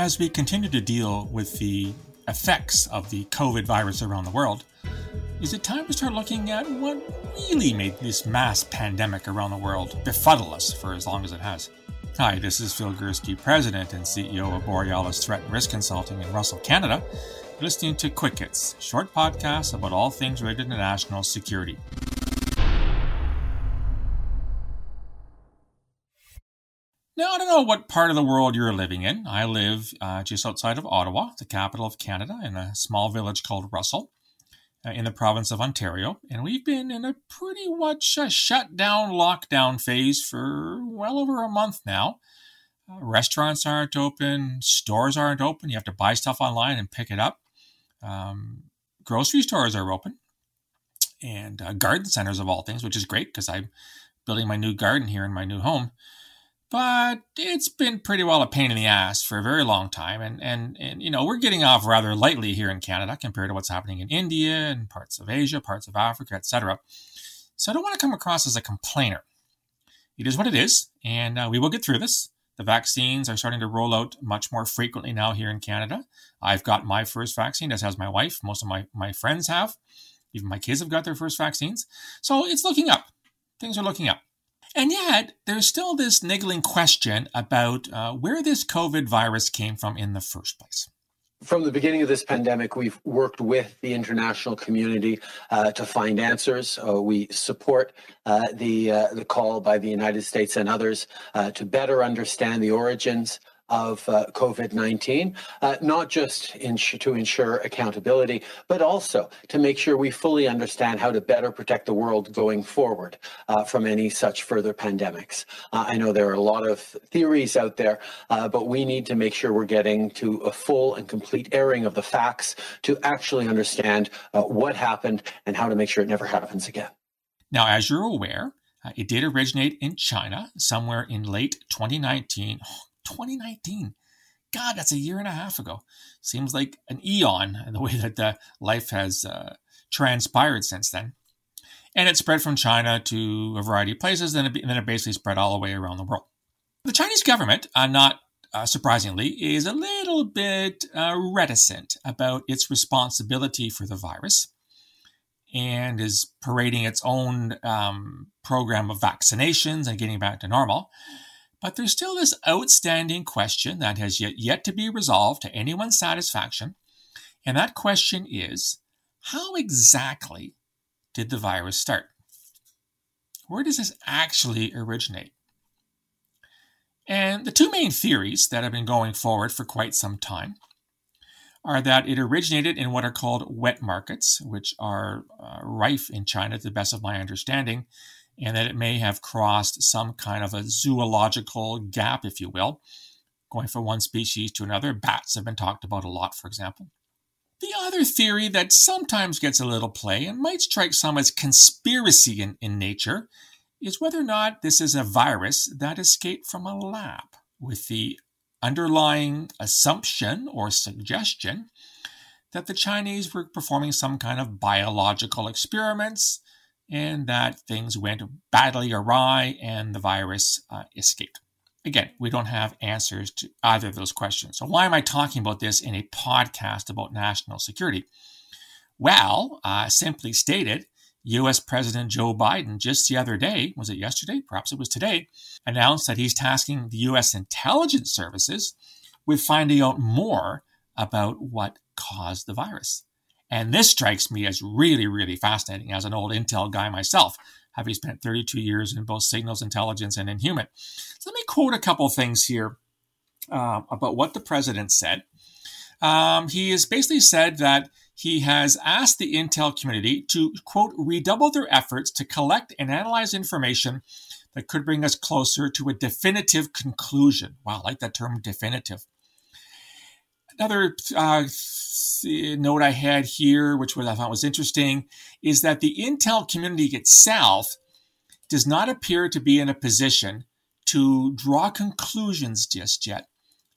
As we continue to deal with the effects of the COVID virus around the world, is it time to start looking at what really made this mass pandemic around the world befuddle us for as long as it has? Hi, this is Phil Gurski, President and CEO of Borealis Threat and Risk Consulting in Russell, Canada. Listening to Quick Hits, short podcasts about all things related to national security. Now, I don't know what part of the world you're living in. I live uh, just outside of Ottawa, the capital of Canada, in a small village called Russell uh, in the province of Ontario. And we've been in a pretty much a shut down lockdown phase for well over a month now. Uh, restaurants aren't open, stores aren't open. You have to buy stuff online and pick it up. Um, grocery stores are open, and uh, garden centers of all things, which is great because I'm building my new garden here in my new home but it's been pretty well a pain in the ass for a very long time. And, and, and, you know, we're getting off rather lightly here in Canada compared to what's happening in India and parts of Asia, parts of Africa, etc. So I don't want to come across as a complainer. It is what it is, and uh, we will get through this. The vaccines are starting to roll out much more frequently now here in Canada. I've got my first vaccine, as has my wife. Most of my, my friends have. Even my kids have got their first vaccines. So it's looking up. Things are looking up. And yet, there's still this niggling question about uh, where this COVID virus came from in the first place. From the beginning of this pandemic, we've worked with the international community uh, to find answers. Uh, we support uh, the uh, the call by the United States and others uh, to better understand the origins of uh, COVID-19, uh, not just to ensure accountability, but also to make sure we fully understand how to better protect the world going forward uh, from any such further pandemics. Uh, I know there are a lot of theories out there, uh, but we need to make sure we're getting to a full and complete airing of the facts to actually understand uh, what happened and how to make sure it never happens again. Now, as you're aware, it did originate in China somewhere in late 2019. 2019. God, that's a year and a half ago. Seems like an eon in the way that the life has uh, transpired since then. And it spread from China to a variety of places, and, then it basically spread all the way around the world. The Chinese government, uh, not uh, surprisingly, is a little bit uh, reticent about its responsibility for the virus and is parading its own um, program of vaccinations and getting back to normal. But there's still this outstanding question that has yet, yet to be resolved to anyone's satisfaction. And that question is how exactly did the virus start? Where does this actually originate? And the two main theories that have been going forward for quite some time are that it originated in what are called wet markets, which are uh, rife in China, to the best of my understanding, and that it may have crossed some kind of a zoological gap, if you will, going from one species to another. Bats have been talked about a lot, for example. The other theory that sometimes gets a little play and might strike some as conspiracy in, in nature is whether or not this is a virus that escaped from a lab, with the underlying assumption or suggestion that the Chinese were performing some kind of biological experiments and that things went badly awry and the virus uh, escaped. Again, we don't have answers to either of those questions. So, why am I talking about this in a podcast about national security? Well, uh, simply stated, US President Joe Biden just the other day, was it yesterday? Perhaps it was today, announced that he's tasking the US intelligence services with finding out more about what caused the virus. And this strikes me as really, really fascinating as an old Intel guy myself, having spent 32 years in both signals intelligence and in human. So let me quote a couple things here uh, about what the president said. Um, he has basically said that he has asked the Intel community to, quote, redouble their efforts to collect and analyze information that could bring us closer to a definitive conclusion. Wow, I like that term definitive. Another uh, note I had here, which was, I thought was interesting, is that the Intel community itself does not appear to be in a position to draw conclusions just yet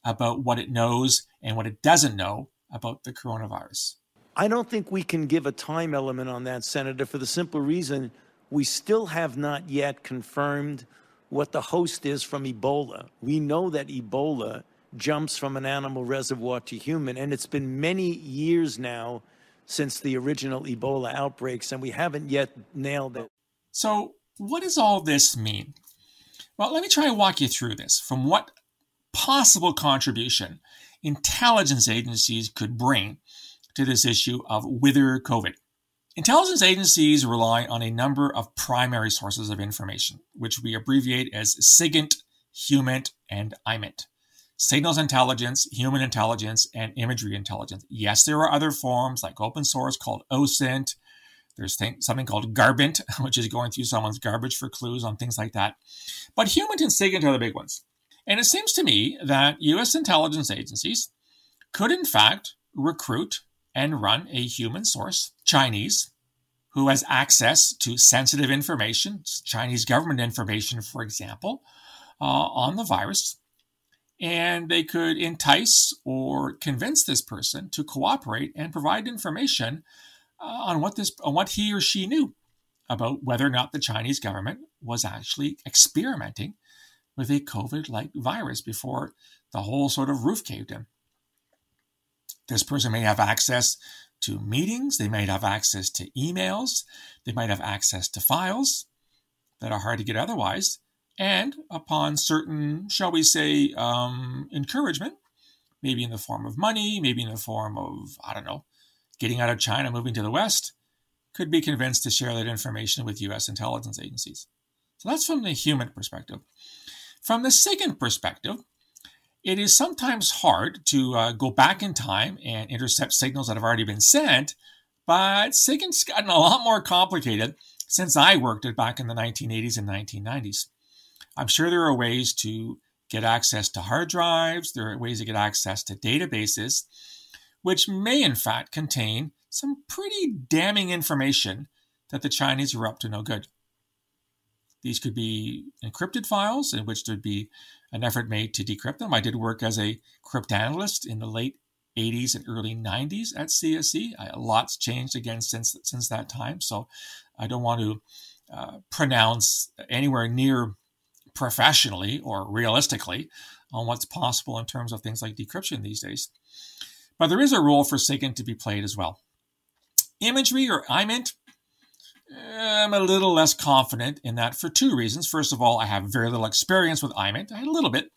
about what it knows and what it doesn't know about the coronavirus. I don't think we can give a time element on that, Senator, for the simple reason we still have not yet confirmed what the host is from Ebola. We know that Ebola jumps from an animal reservoir to human. And it's been many years now since the original Ebola outbreaks, and we haven't yet nailed it. So, what does all this mean? Well, let me try and walk you through this from what possible contribution intelligence agencies could bring to this issue of wither COVID. Intelligence agencies rely on a number of primary sources of information, which we abbreviate as SIGINT, HUMINT, and IMINT. Signals intelligence, human intelligence, and imagery intelligence. Yes, there are other forms like open source called OSINT. There's something called Garbint, which is going through someone's garbage for clues on things like that. But human and SIGINT are the big ones. And it seems to me that US intelligence agencies could, in fact, recruit and run a human source, Chinese, who has access to sensitive information, Chinese government information, for example, uh, on the virus. And they could entice or convince this person to cooperate and provide information uh, on what this on what he or she knew about whether or not the Chinese government was actually experimenting with a COVID like virus before the whole sort of roof caved in. This person may have access to meetings, they might have access to emails, they might have access to files that are hard to get otherwise. And upon certain, shall we say, um, encouragement, maybe in the form of money, maybe in the form of, I don't know, getting out of China, moving to the West, could be convinced to share that information with US intelligence agencies. So that's from the human perspective. From the SIGINT perspective, it is sometimes hard to uh, go back in time and intercept signals that have already been sent, but SIGINT's gotten a lot more complicated since I worked it back in the 1980s and 1990s. I'm sure there are ways to get access to hard drives, there are ways to get access to databases, which may in fact contain some pretty damning information that the Chinese are up to no good. These could be encrypted files in which there'd be an effort made to decrypt them. I did work as a cryptanalyst in the late 80s and early 90s at CSE. I, lots changed again since since that time, so I don't want to uh, pronounce anywhere near professionally or realistically on what's possible in terms of things like decryption these days. But there is a role for SIGINT to be played as well. Imagery or IMINT I'm a little less confident in that for two reasons. First of all, I have very little experience with IMINT. I had a little bit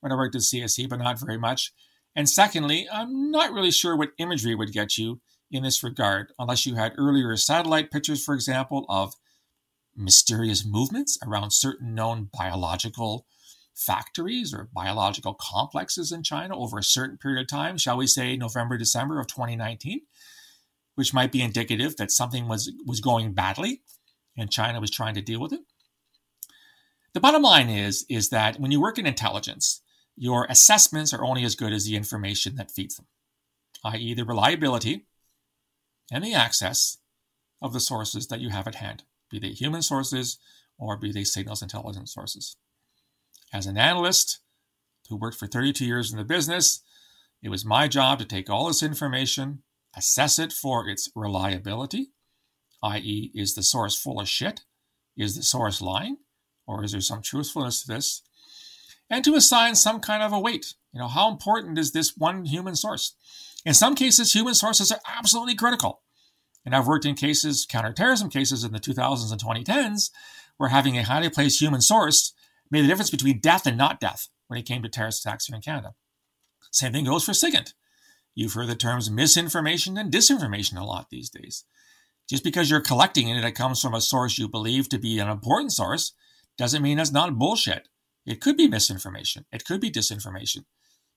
when I worked at CSE, but not very much. And secondly, I'm not really sure what imagery would get you in this regard, unless you had earlier satellite pictures, for example, of mysterious movements around certain known biological factories or biological complexes in China over a certain period of time, shall we say November, December of 2019 which might be indicative that something was, was going badly and China was trying to deal with it. The bottom line is, is that when you work in intelligence, your assessments are only as good as the information that feeds them, i.e., the reliability and the access of the sources that you have at hand, be they human sources or be they signals intelligence sources. As an analyst who worked for 32 years in the business, it was my job to take all this information assess it for its reliability, i.e., is the source full of shit? Is the source lying? Or is there some truthfulness to this? And to assign some kind of a weight. You know, how important is this one human source? In some cases, human sources are absolutely critical. And I've worked in cases, counterterrorism cases in the 2000s and 2010s, where having a highly placed human source made the difference between death and not death when it came to terrorist attacks here in Canada. Same thing goes for SIGINT. You've heard the terms misinformation and disinformation a lot these days. Just because you're collecting it and it comes from a source you believe to be an important source doesn't mean it's not bullshit. It could be misinformation. It could be disinformation.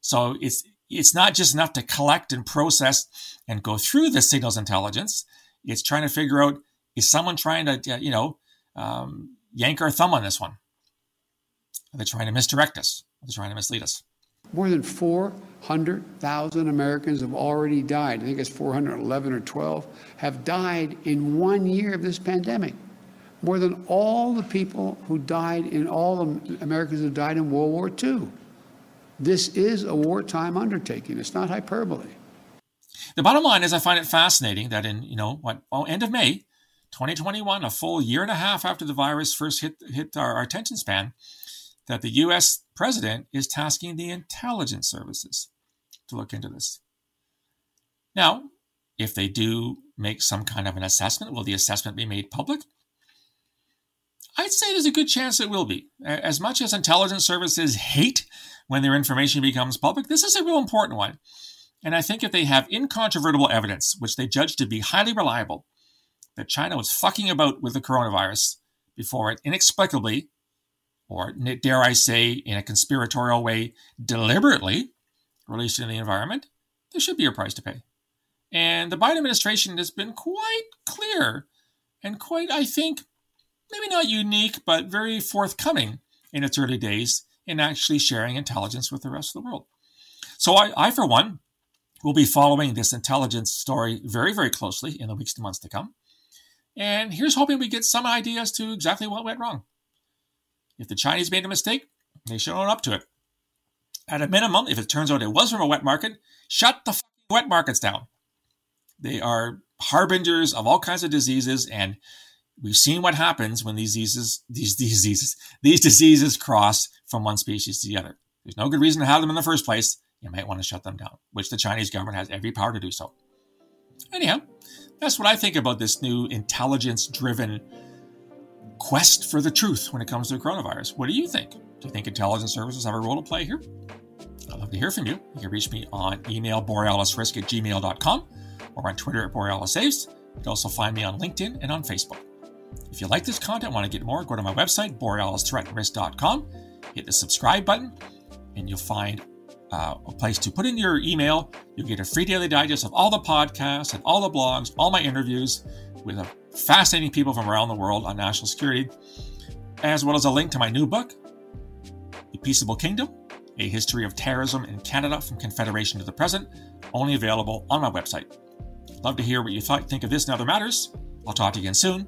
So it's it's not just enough to collect and process and go through the signals intelligence. It's trying to figure out is someone trying to you know um, yank our thumb on this one? Are they trying to misdirect us? Are they trying to mislead us? More than 400,000 Americans have already died. I think it's 411 or 12 have died in one year of this pandemic. More than all the people who died in all the Americans who died in World War II. This is a wartime undertaking. It's not hyperbole. The bottom line is, I find it fascinating that in you know what, oh, end of May, 2021, a full year and a half after the virus first hit hit our, our attention span, that the US president is tasking the intelligence services to look into this. Now, if they do make some kind of an assessment, will the assessment be made public? I'd say there's a good chance it will be. As much as intelligence services hate when their information becomes public, this is a real important one. And I think if they have incontrovertible evidence, which they judge to be highly reliable, that China was fucking about with the coronavirus before it inexplicably, or dare I say, in a conspiratorial way, deliberately released it in the environment, there should be a price to pay. And the Biden administration has been quite clear and quite, I think, maybe not unique, but very forthcoming in its early days in actually sharing intelligence with the rest of the world. So I, I for one, will be following this intelligence story very, very closely in the weeks and months to come. And here's hoping we get some ideas to exactly what went wrong. If the Chinese made a mistake, they should own up to it. At a minimum, if it turns out it was from a wet market, shut the wet markets down. They are harbingers of all kinds of diseases, and we've seen what happens when these diseases, these diseases, these diseases cross from one species to the other. There's no good reason to have them in the first place. You might want to shut them down, which the Chinese government has every power to do so. Anyhow, that's what I think about this new intelligence driven quest for the truth when it comes to coronavirus. What do you think? Do you think intelligence services have a role to play here? I'd love to hear from you. You can reach me on email borealisrisk at gmail.com or on Twitter at borealisaves. You can also find me on LinkedIn and on Facebook. If you like this content, want to get more, go to my website, borealisthreatrisk.com, hit the subscribe button, and you'll find uh, a place to put in your email. You'll get a free daily digest of all the podcasts and all the blogs, all my interviews with fascinating people from around the world on national security, as well as a link to my new book, The Peaceable Kingdom A History of Terrorism in Canada from Confederation to the Present, only available on my website. Love to hear what you th- think of this and other matters. I'll talk to you again soon.